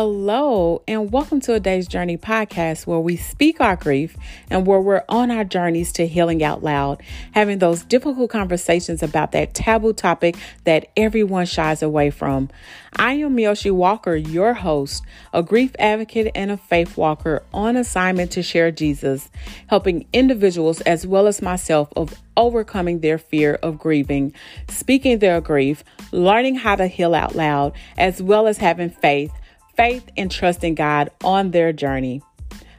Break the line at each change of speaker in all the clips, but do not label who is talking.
Hello, and welcome to a Daye's Journey podcast where we speak our grief and where we're on our journeys to healing out loud, having those difficult conversations about that taboo topic that everyone shies away from. I am Mioshi Walker, your host, a grief advocate and a faith walker on assignment to share Jesus, helping individuals as well as myself of overcoming their fear of grieving, speaking their grief, learning how to heal out loud, as well as having faith faith and trust in God on their journey.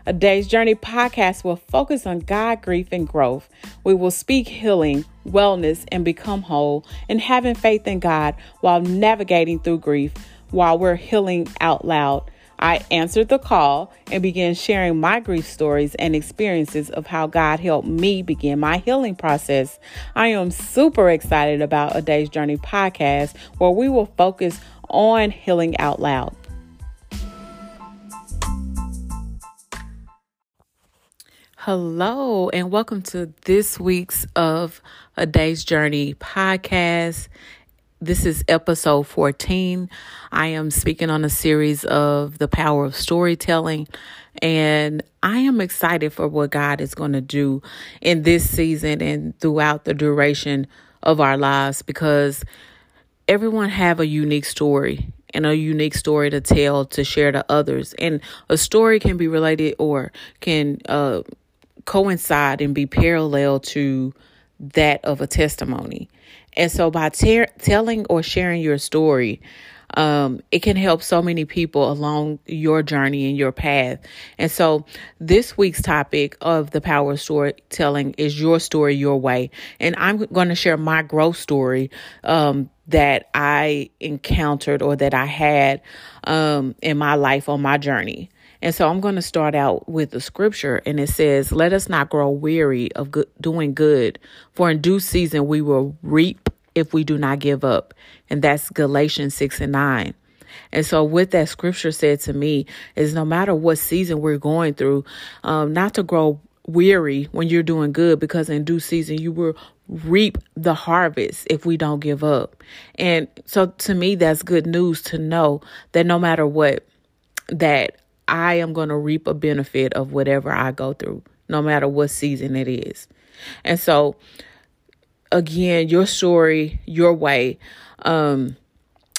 A Daye's Journey podcast will focus on God, grief, and growth. We will speak healing, wellness, and become whole, and having faith in God while navigating through grief while we're healing out loud. I answered the call and began sharing my grief stories and experiences of how God helped me begin my healing process. I am super excited about A Daye's Journey podcast where we will focus on healing out loud. Hello, and welcome to this week's of A Daye's Journey podcast. This is episode 14. I am speaking on a series of the power of storytelling, and I am excited for what God is going to do in this season and throughout the duration of our lives because everyone have a unique story and a unique story to tell to share to others and a story can be related or can uh, coincide and be parallel to that of a testimony. And so by ter- telling or sharing your story, um, it can help so many people along your journey and your path. And so, this week's topic of the power of storytelling is your story, your way. And I'm going to share my growth story um, that I encountered or that I had um, in my life on my journey. And so I'm going to start out with the scripture, and it says, Let us not grow weary of good, doing good, for in due season we will reap if we do not give up. And that's Galatians 6 and 9. And so, what that scripture said to me is no matter what season we're going through, um, not to grow weary when you're doing good, because in due season you will reap the harvest if we don't give up. And so, to me, that's good news to know that no matter what, that I am going to reap a benefit of whatever I go through, no matter what season it is. And so, again, your story, your way. Um,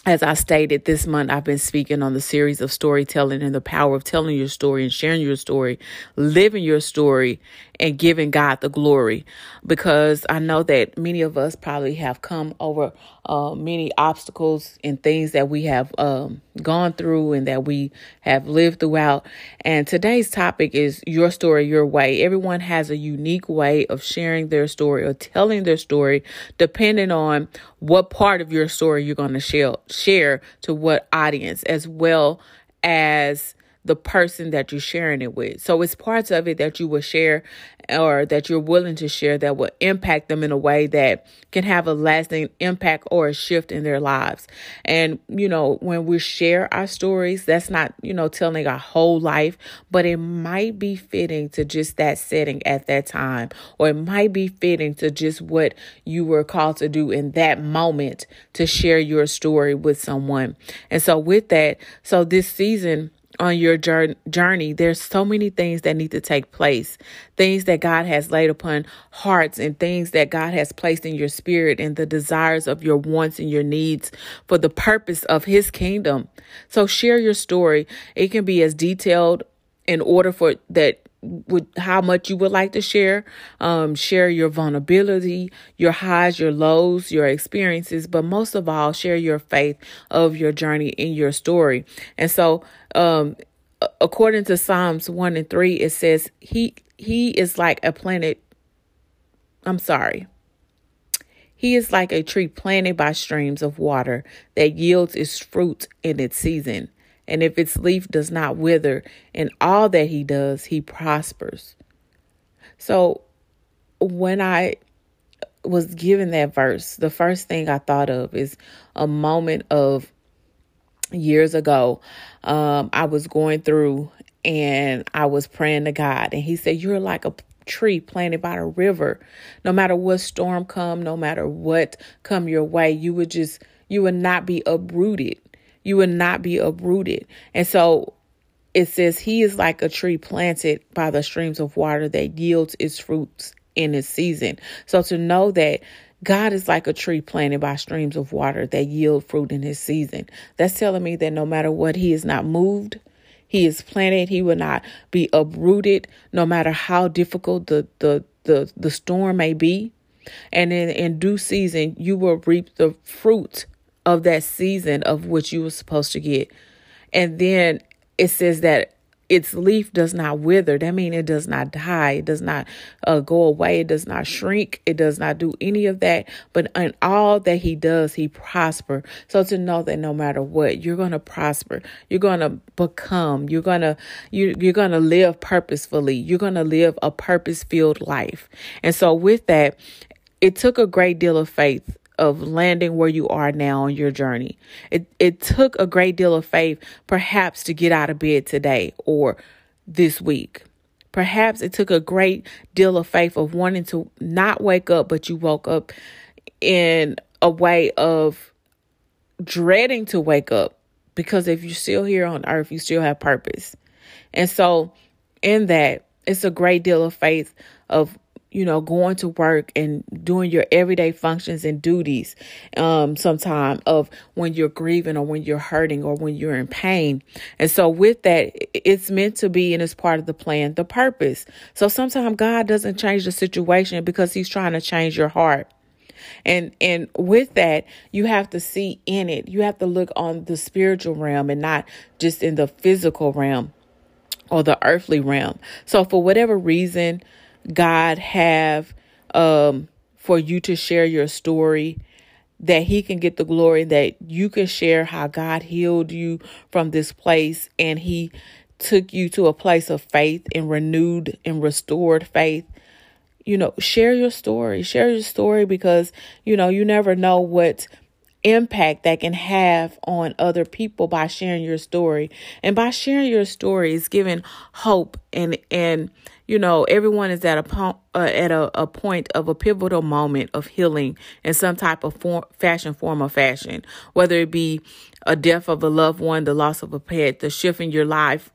as I stated this month, I've been speaking on the series of storytelling and the power of telling your story and sharing your story, living your story, and giving God the glory. Because I know that many of us probably have come over uh, many obstacles and things that we have um, gone through and that we have lived throughout. And today's topic is your story, your way. Everyone has a unique way of sharing their story or telling their story, depending on what part of your story you're going to share, share to what audience, as well as the person that you're sharing it with. So it's parts of it that you will share or that you're willing to share that will impact them in a way that can have a lasting impact or a shift in their lives. And, you know, when we share our stories, that's not, you know, telling our whole life, but it might be fitting to just that setting at that time, or it might be fitting to just what you were called to do in that moment to share your story with someone. And so, with that, so this season, on your journey, there's so many things that need to take place. Things that God has laid upon hearts and things that God has placed in your spirit and the desires of your wants and your needs for the purpose of his kingdom. So share your story. It can be as detailed in order for that with how much you would like to share. Um, share your vulnerability, your highs, your lows, your experiences, but most of all, share your faith of your journey in your story. And so, um, according to Psalms 1 and 3, it says, He he is like a planet. I'm sorry. He is like a tree planted by streams of water that yields its fruit in its season and if its leaf does not wither, in all that he does, he prospers. So when I was given that verse, the first thing I thought of is a moment of years ago. Um, I was going through and I was praying to God, and He said, You're like a tree planted by a river. No matter what storm come, no matter what come your way, you would just you would not be uprooted You will not be uprooted. And so it says, He is like a tree planted by the streams of water that yields its fruits in its season. So to know that God is like a tree planted by streams of water that yield fruit in his season. That's telling me that no matter what, he is not moved. He is planted. He will not be uprooted, no matter how difficult the the the, the storm may be. And in, in due season, you will reap the fruit of that season of which you were supposed to get. And then it says that its leaf does not wither. That means it does not die. It does not uh, go away. It does not shrink. It does not do any of that. But in all that he does, he prosper. So to know that no matter what, you're going to prosper. You're going to become. You're to you you're to live purposefully. You're to live a purpose-filled life. And so with that, it took a great deal of faith of landing where you are now on your journey. It it took a great deal of faith perhaps to get out of bed today or this week. Perhaps it took a great deal of faith of wanting to not wake up but you woke up in a way of dreading to wake up because if you're still here on earth, you still have purpose. And so in that, it's a great deal of faith of you know, going to work and doing your everyday functions and duties, um, sometime of when you're grieving or when you're hurting or when you're in pain. And so with that, it's meant to be and it's part of the plan, the purpose. So sometimes God doesn't change the situation because he's trying to change your heart. And and with that, you have to see in it. You have to look on the spiritual realm and not just in the physical realm or the earthly realm. So for whatever reason, God have um, for you to share your story, that He can get the glory, that you can share how God healed you from this place and He took you to a place of faith and renewed and restored faith. You know, share your story. Share your story because, you know, you never know what impact that can have on other people by sharing your story. And by sharing your story is giving hope and and you know, everyone is at a po- uh, at a, a point of a pivotal moment of healing in some type of form, fashion, form, or fashion. Whether it be a death of a loved one, the loss of a pet, the shift in your life,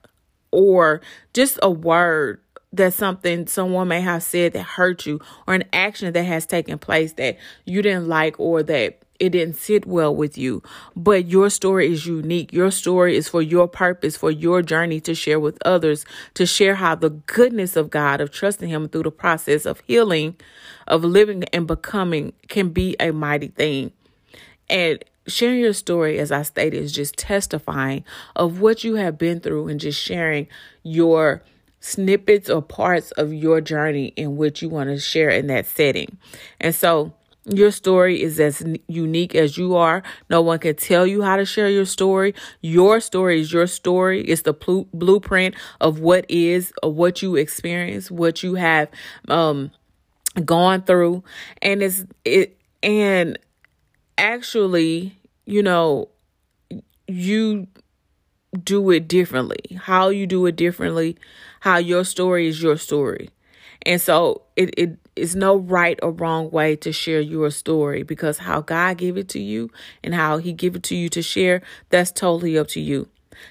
or just a word that something someone may have said that hurt you, or an action that has taken place that you didn't like, or that it didn't sit well with you. But your story is unique. Your story is for your purpose, for your journey to share with others, to share how the goodness of God, of trusting Him through the process of healing, of living and becoming, can be a mighty thing. And sharing your story, as I stated, is just testifying of what you have been through and just sharing your snippets or parts of your journey in which you want to share in that setting. And so, your story is as unique as you are. No one can tell you how to share your story. Your story is your story. It's the pl- blueprint of what is, of what you experience, what you have um, gone through, and it's it. And actually, you know, you do it differently. How you do it differently, how your story is your story. And so it, it is no right or wrong way to share your story because how God gave it to you and how he give it to you to share, that's totally up to you.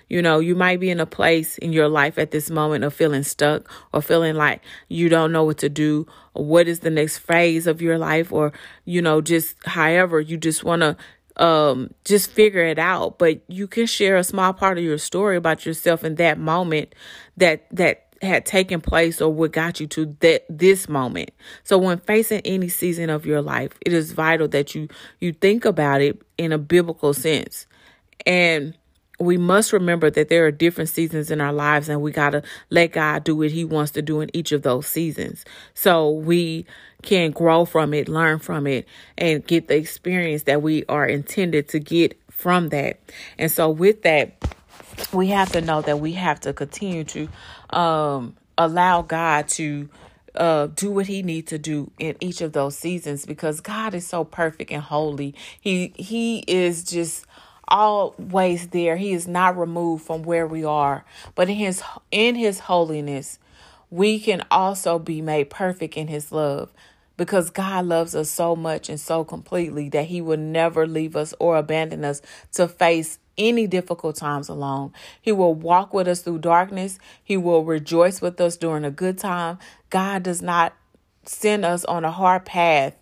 You know, you might be in a place in your life at this moment of feeling stuck or feeling like you don't know what to do. Or what is the next phase of your life? Or, you know, just however you just want to um just figure it out. But you can share a small part of your story about yourself in that moment that that had taken place or what got you to that this moment. So when facing any season of your life, it is vital that you you think about it in a biblical sense. And we must remember that there are different seasons in our lives and we got to let God do what he wants to do in each of those seasons. So we can grow from it, learn from it and get the experience that we are intended to get from that. And so with that, we have to know that we have to continue to um, allow God to uh, do what he needs to do in each of those seasons because God is so perfect and holy. He he is just always there. He is not removed from where we are. But in his in his holiness, we can also be made perfect in his love. because God loves us so much and so completely that He will never leave us or abandon us to face any difficult times alone. He will walk with us through darkness. He will rejoice with us during a good time. God does not send us on a hard path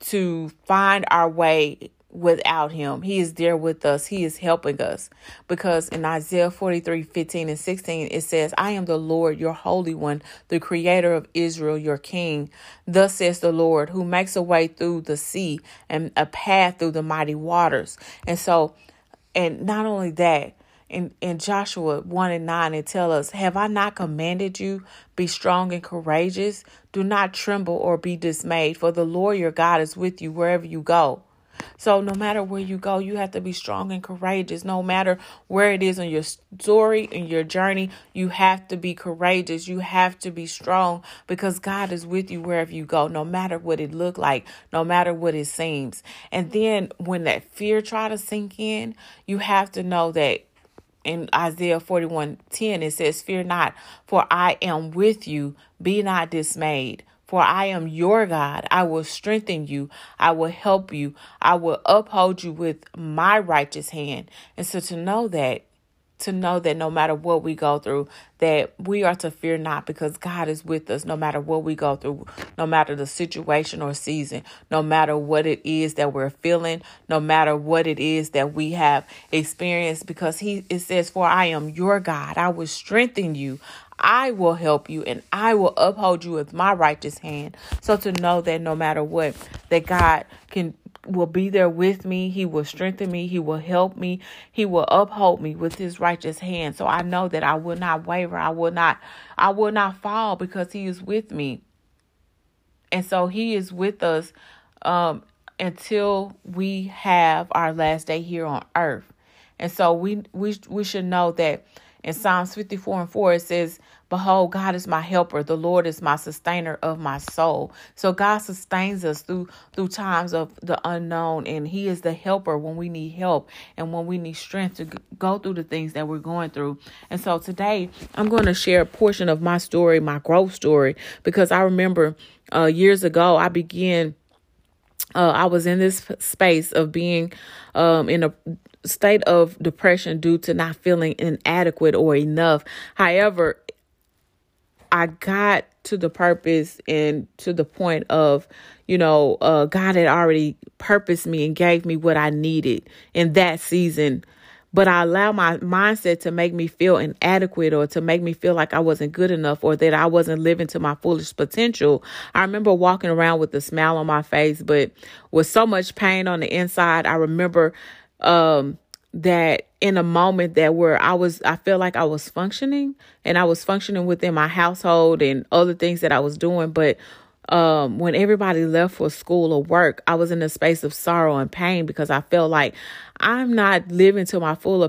to find our way without him. He is there with us. He is helping us. Because in Isaiah 43 15 and 16, it says, I am the Lord, your Holy One, the Creator of Israel, your King. Thus says the Lord, who makes a way through the sea and a path through the mighty waters. And so, and not only that, in, in Joshua 1 and 9, it tells us, Have I not commanded you? Be strong and courageous. Do not tremble or be dismayed, for the Lord your God is with you wherever you go. So no matter where you go, you have to be strong and courageous. No matter where it is in your story, in your journey, you have to be courageous. You have to be strong because God is with you wherever you go, no matter what it look like, no matter what it seems. And then when that fear try to sink in, you have to know that in Isaiah 41 10, it says, Fear not, for I am with you. Be not dismayed. For I am your God. I will strengthen you. I will help you. I will uphold you with my righteous hand. And so to know that, to know that no matter what we go through, that we are to fear not because God is with us no matter what we go through, no matter the situation or season, no matter what it is that we're feeling, no matter what it is that we have experienced, because He it says, For I am your God. I will strengthen you. I will help you and I will uphold you with my righteous hand. So to know that no matter what, that God can will be there with me. He will strengthen me. He will help me. He will uphold me with his righteous hand. So I know that I will not waver. I will not I will not fall because he is with me. And so he is with us um until we have our last day here on earth. And so we we we should know that in Psalms 54 and 4, it says, Behold, God is my helper. The Lord is my sustainer of my soul. So God sustains us through through times of the unknown, and He is the helper when we need help and when we need strength to go through the things that we're going through. And so today, I'm going to share a portion of my story, my growth story, because I remember uh, years ago I began. Uh, I was in this space of being um, in a state of depression due to not feeling inadequate or enough. However, I got to the purpose and to the point of, you know, uh, God had already purposed me and gave me what I needed in that season. But I allowed my mindset to make me feel inadequate or to make me feel like I wasn't good enough or that I wasn't living to my fullest potential. I remember walking around with a smile on my face, but with so much pain on the inside. I remember um, that in a moment that where I was, I felt like I was functioning and I was functioning within my household and other things that I was doing. But um, when everybody left for school or work, I was in a space of sorrow and pain because I felt like I'm not living to my full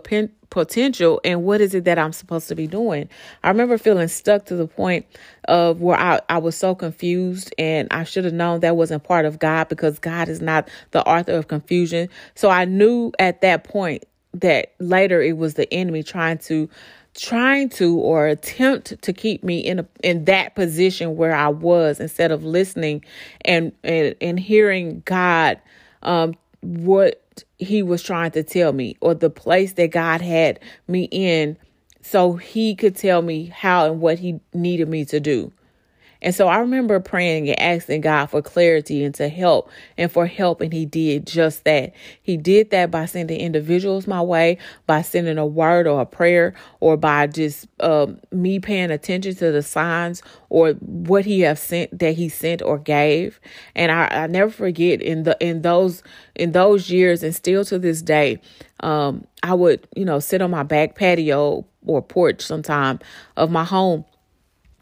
potential. And what is it that I'm supposed to be doing? I remember feeling stuck to the point of where I, I was so confused and I should have known that wasn't part of God because God is not the author of confusion. So I knew at that point that later it was the enemy trying to trying to or attempt to keep me in a in that position where I was instead of listening and and, and hearing God um what he was trying to tell me or the place that God had me in so he could tell me how and what he needed me to do. And so I remember praying and asking God for clarity and to help and for help. And He did just that. He did that by sending individuals my way, by sending a word or a prayer, or by just um, me paying attention to the signs or what He have sent that He sent or gave. And I, I never forget in the in those in those years and still to this day, um, I would you know sit on my back patio or porch sometime of my home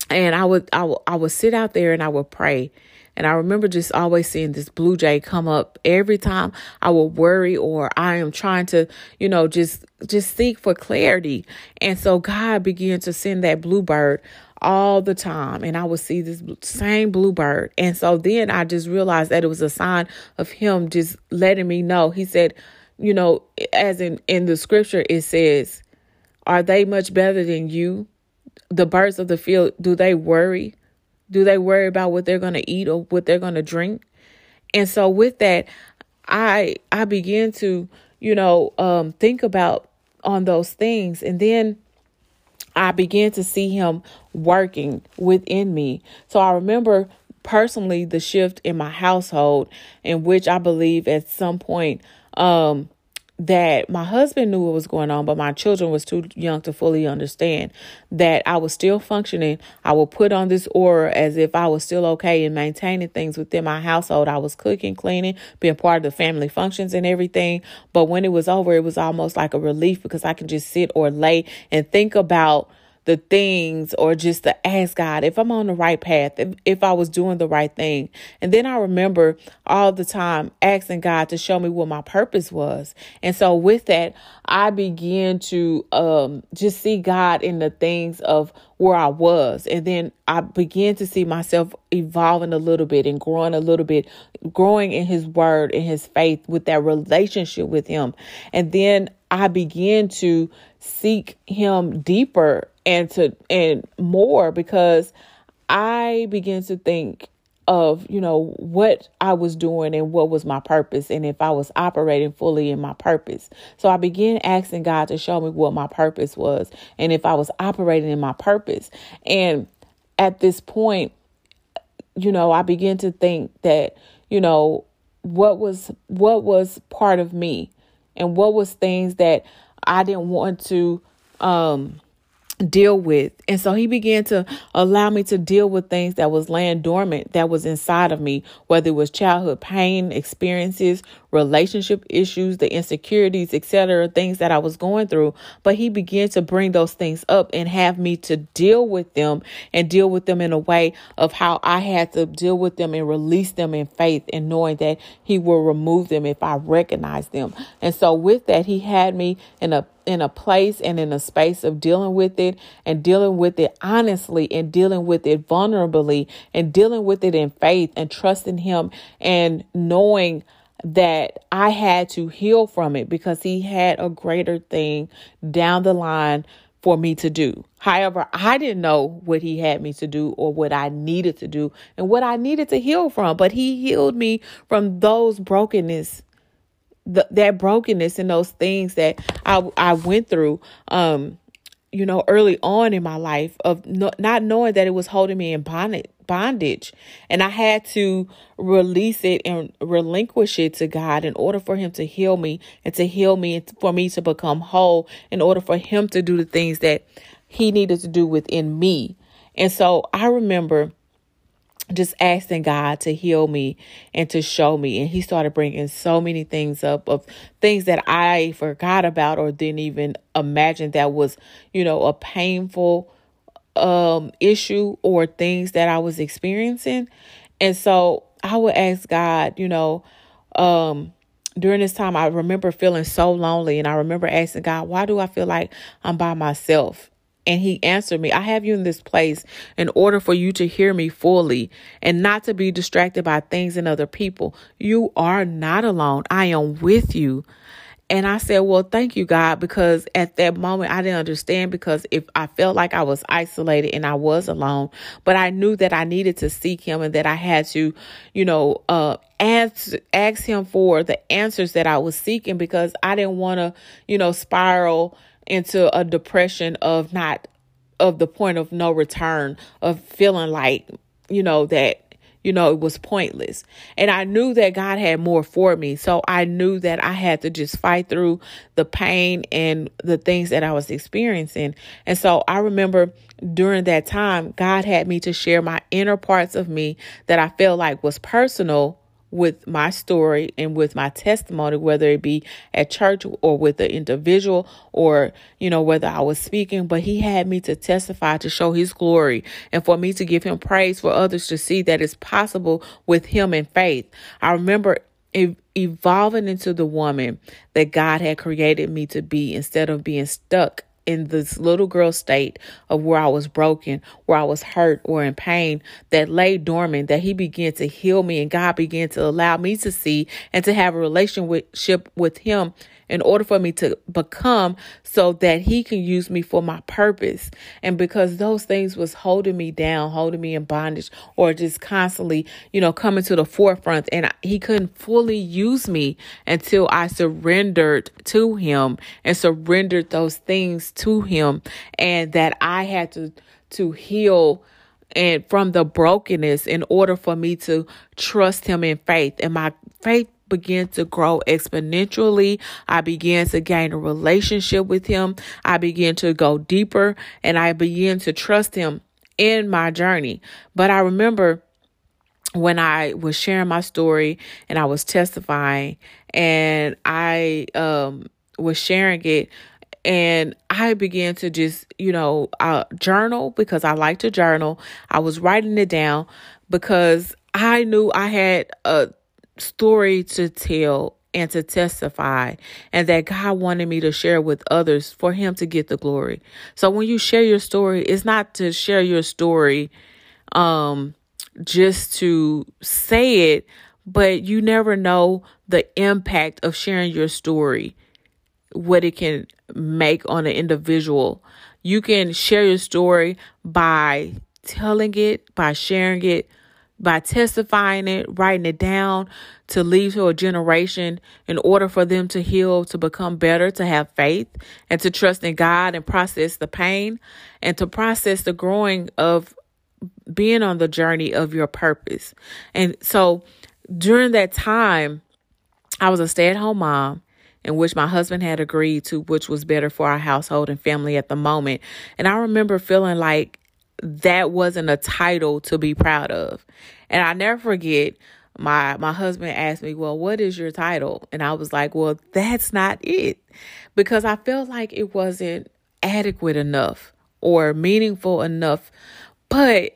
and I would I would I would sit out there and I would pray. And I remember just always seeing this blue jay come up every time I would worry or I am trying to, you know, just just seek for clarity. And so God began to send that bluebird all the time and I would see this same bluebird. And so then I just realized that it was a sign of him just letting me know. He said, you know, as in in the scripture it says, are they much better than you? The birds of the field, do they worry? Do they worry about what they're going to eat or what they're going to drink? And so with that, I I began to, you know, um, think about on those things. And then I began to see him working within me. So I remember personally the shift in my household in which I believe at some point um that my husband knew what was going on, but my children was too young to fully understand that I was still functioning. I would put on this aura as if I was still okay and maintaining things within my household. I was cooking, cleaning, being part of the family functions and everything. But when it was over, it was almost like a relief because I can just sit or lay and think about the things or just to ask God if I'm on the right path, if, if I was doing the right thing. And then I remember all the time asking God to show me what my purpose was. And so with that, I began to um, just see God in the things of where I was. And then I began to see myself evolving a little bit and growing a little bit, growing in his word and his faith with that relationship with him. And then I began to seek him deeper and to and more because I began to think of you know what I was doing and what was my purpose and if I was operating fully in my purpose. So I began asking God to show me what my purpose was and if I was operating in my purpose. And at this point, you know, I began to think that, you know, what was what was part of me and what was things that I didn't want to um deal with. And so he began to allow me to deal with things that was laying dormant that was inside of me, whether it was childhood pain, experiences, relationship issues, the insecurities, etc., things that I was going through. But he began to bring those things up and have me to deal with them and deal with them in a way of how I had to deal with them and release them in faith and knowing that he will remove them if I recognize them. And so with that, he had me in a in a place and in a space of dealing with it and dealing with it honestly and dealing with it vulnerably and dealing with it in faith and trusting him and knowing that I had to heal from it because he had a greater thing down the line for me to do. However, I didn't know what he had me to do or what I needed to do and what I needed to heal from, but he healed me from those brokenness that brokenness and those things that I I went through um you know early on in my life of no, not knowing that it was holding me in bondage bondage. And I had to release it and relinquish it to God in order for him to heal me and to heal me and for me to become whole in order for him to do the things that he needed to do within me. And so I remember just asking God to heal me and to show me. And he started bringing so many things up of things that I forgot about or didn't even imagine that was, you know, a painful um issue or things that I was experiencing. And so I would ask God, you know, um during this time I remember feeling so lonely and I remember asking God, why do I feel like I'm by myself? And he answered me, I have you in this place in order for you to hear me fully and not to be distracted by things and other people. You are not alone. I am with you. And I said, Well, thank you, God, because at that moment I didn't understand because if I felt like I was isolated and I was alone, but I knew that I needed to seek Him and that I had to, you know, uh, ask, ask Him for the answers that I was seeking because I didn't want to, you know, spiral into a depression of not of the point of no return of feeling like you know that you know it was pointless. And i knew that god had more for me. So i knew that i had to just fight through the pain and the things that i was experiencing. And so i remember during that time god had me to share my inner parts of me that i felt like was personal with my story and with my testimony, whether it be at church or with the individual or, you know, whether I was speaking, but he had me to testify to show his glory and for me to give him praise for others to see that it's possible with him in faith. I remember evolving into the woman that God had created me to be instead of being stuck in this little girl state of where I was broken, where I was hurt or in pain that lay dormant, that He began to heal me and God began to allow me to see and to have a relationship with Him in order for me to become so that he can use me for my purpose. And because those things was holding me down, holding me in bondage or just constantly, you know, coming to the forefront. And he couldn't fully use me until I surrendered to him and surrendered those things to him. And that I had to to heal and from the brokenness in order for me to trust him in faith. And my faith began to grow exponentially. I began to gain a relationship with him. I began to go deeper and I began to trust him in my journey. But I remember when I was sharing my story and I was testifying and I um was sharing it and I began to just, you know, uh, journal because I like to journal. I was writing it down because I knew I had a story to tell and to testify and that God wanted me to share with others for him to get the glory. So when you share your story, it's not to share your story um just to say it, but you never know the impact of sharing your story, what it can make on an individual. You can share your story by telling it, by sharing it, by testifying it, writing it down to leave to a generation in order for them to heal, to become better, to have faith, and to trust in God and process the pain and to process the growing of being on the journey of your purpose. And so during that time, I was a stay at home mom in which my husband had agreed to, which was better for our household and family at the moment. And I remember feeling like that wasn't a title to be proud of. And I never forget my my husband asked me, "Well, what is your title?" And I was like, "Well, that's not it." Because I felt like it wasn't adequate enough or meaningful enough. But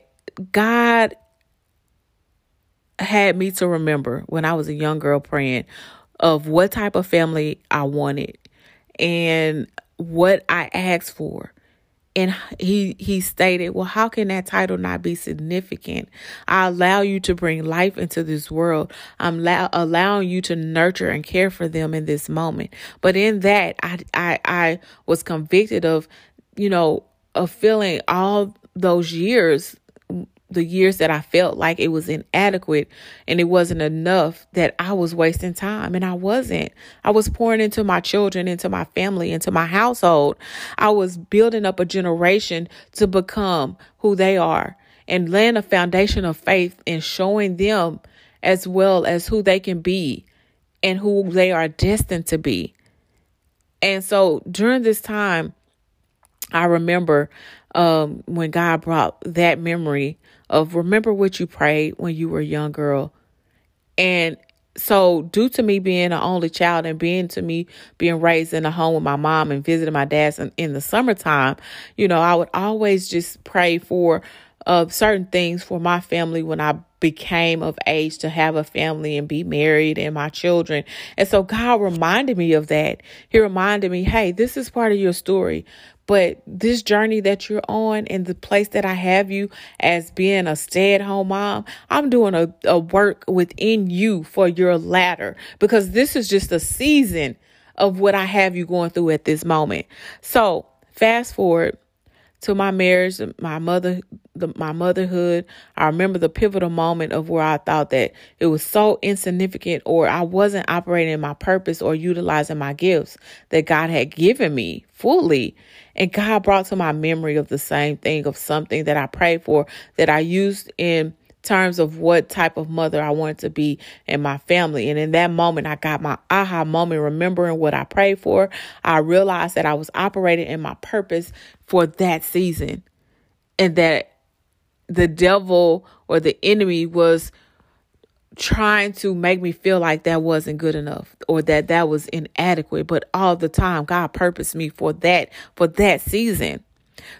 God had me to remember when I was a young girl praying of what type of family I wanted and what I asked for and he he stated well how can that title not be significant? I allow you to bring life into this world. I'm allow, allowing you to nurture and care for them in this moment. But in that i i i was convicted of you know of feeling all those years the years that I felt like it was inadequate and it wasn't enough that I was wasting time and I wasn't. I was pouring into my children, into my family, into my household. I was building up a generation to become who they are and laying a foundation of faith and showing them as well as who they can be and who they are destined to be. And so during this time, I remember um, when God brought that memory of remember what you prayed when you were a young girl. And so due to me being an only child and being to me being raised in a home with my mom and visiting my dad in, in the summertime, you know, I would always just pray for uh, certain things for my family when I became of age to have a family and be married and my children. And so God reminded me of that. He reminded me, hey, this is part of your story. But this journey that you're on and the place that I have you as being a stay at home mom, I'm doing a, a work within you for your ladder because this is just a season of what I have you going through at this moment. So fast forward to my marriage, my mother, the, my motherhood. I remember the pivotal moment of where I thought that it was so insignificant, or I wasn't operating in my purpose or utilizing my gifts that God had given me fully. And God brought to my memory of the same thing of something that I prayed for that I used in terms of what type of mother I wanted to be in my family. And in that moment, I got my aha moment, remembering what I prayed for. I realized that I was operating in my purpose for that season and that the devil or the enemy was trying to make me feel like that wasn't good enough or that that was inadequate but all the time god purposed me for that for that season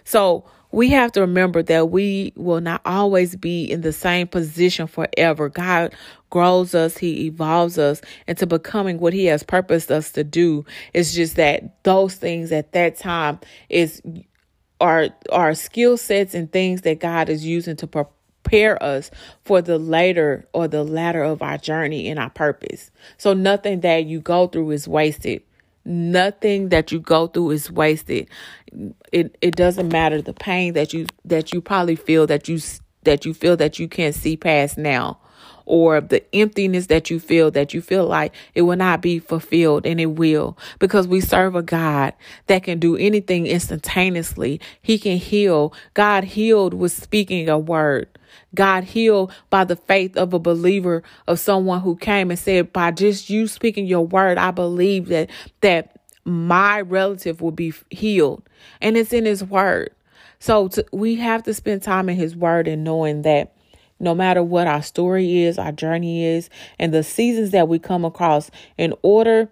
so we have to remember that we will not always be in the same position forever. God grows us, He evolves us into becoming what He has purposed us to do. It's just that those things at that time is are are skill sets and things that God is using to prepare us for the later or the latter of our journey and our purpose. So nothing that you go through is wasted Nothing that you go through is wasted. It it doesn't matter the pain that you that you probably feel that you that you feel that you can't see past now or the emptiness that you feel that you feel like it will not be fulfilled and it will because we serve a God that can do anything instantaneously. He can heal. God healed with speaking a word. God healed by the faith of a believer of someone who came and said, by just you speaking your word, I believe that, that my relative will be healed. And it's in his word. So to, we have to spend time in his word and knowing that no matter what our story is, our journey is, and the seasons that we come across, in order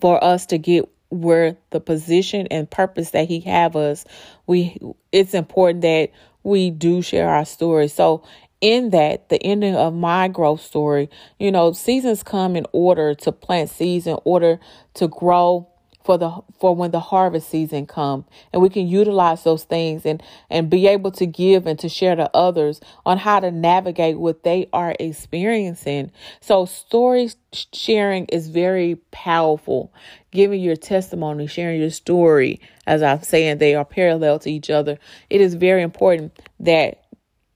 for us to get where the position and purpose that he have us, we it's important that we do share our story. So in that, the ending of my growth story, you know, seasons come in order to plant seeds, in order to grow for the for when the harvest season come and we can utilize those things and and be able to give and to share to others on how to navigate what they are experiencing. So story sharing is very powerful. Giving your testimony sharing your story as i'm saying they are parallel to each other. It is very important that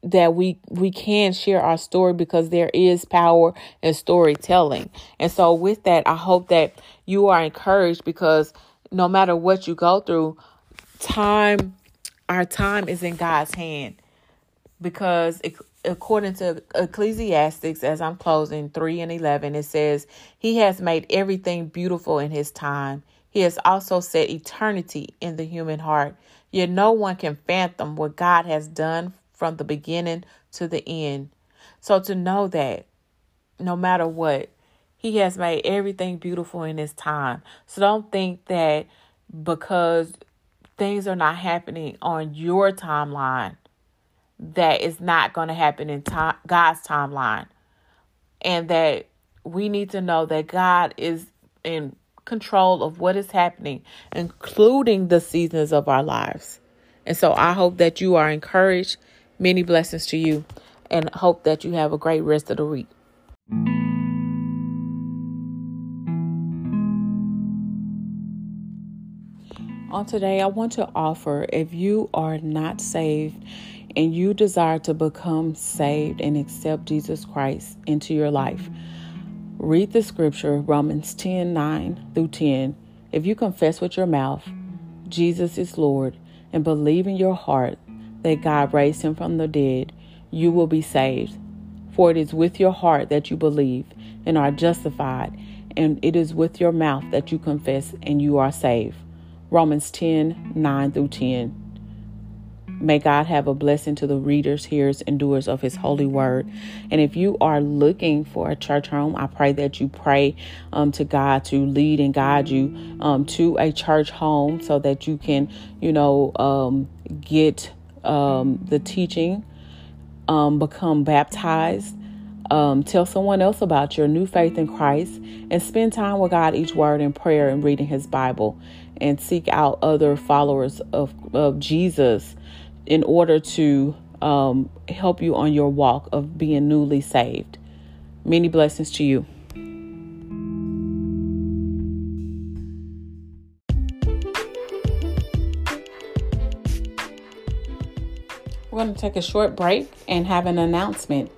that we we can share our story because there is power in storytelling. And so with that, I hope that you are encouraged because no matter what you go through, time our time is in God's hand. Because according to Ecclesiastics, as I'm closing 3 and 11, it says, He has made everything beautiful in His time. He has also set eternity in the human heart. Yet no one can fathom what God has done from the beginning to the end. So to know that no matter what, He has made everything beautiful in His time. So don't think that because things are not happening on your timeline, that it's not going to happen in time, God's timeline. And that we need to know that God is in control of what is happening, including the seasons of our lives. And so I hope that you are encouraged Many blessings to you and hope that you have a great rest of the week. On today, I want to offer if you are not saved and you desire to become saved and accept Jesus Christ into your life, read the scripture Romans 10 9 through 10. If you confess with your mouth Jesus is Lord and believe in your heart that God raised him from the dead, you will be saved. For it is with your heart that you believe and are justified, and it is with your mouth that you confess and you are saved. Romans 10 9 through 10. May God have a blessing to the readers, hearers, and doers of His holy word. And if you are looking for a church home, I pray that you pray um, to God to lead and guide you um, to a church home so that you can, you know, um, get um, the teaching, um, become baptized, um, tell someone else about your new faith in Christ, and spend time with God each word in prayer and reading His Bible, and seek out other followers of, of Jesus in order to um, help you on your walk of being newly saved. Many blessings to you. We're going to take a short break and have an announcement.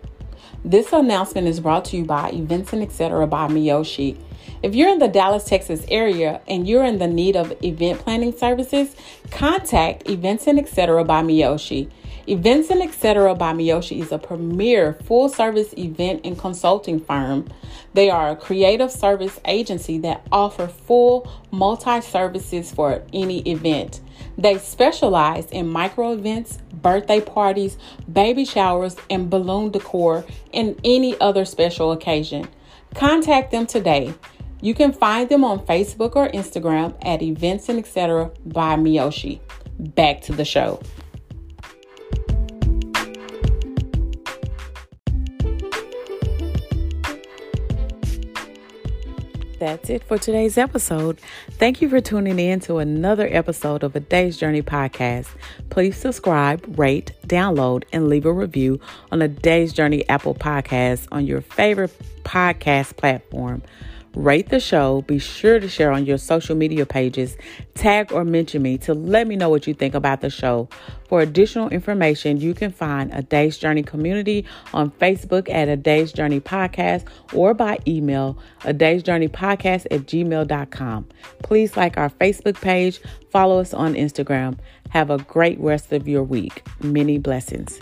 This announcement is brought to you by Events and Etc. by Mioshi. If you're in the Dallas, Texas area and you're in the need of event planning services, contact Events and Etc. by Mioshi. Events and Etc. by Mioshi is a premier full service event and consulting firm. They are a creative service agency that offer full multi services for any event. They specialize in micro events, birthday parties, baby showers, and balloon decor, and any other special occasion. Contact them today. You can find them on Facebook or Instagram at Events and Etc. by Mioshi. Back to the show. that's it for today's episode. Thank you for tuning in to another episode of A Daye's Journey podcast. Please subscribe, rate, download, and leave a review on A Daye's Journey Apple Podcast on your favorite podcast platform. Rate the show. Be sure to share on your social media pages, tag or mention me to let me know what you think about the show. For additional information, you can find A Daye's Journey community on Facebook at A Daye's Journey Podcast or by email, A Daye's Journey Podcast at gmail.com. Please like our Facebook page, follow us on Instagram. Have a great rest of your week. Many blessings.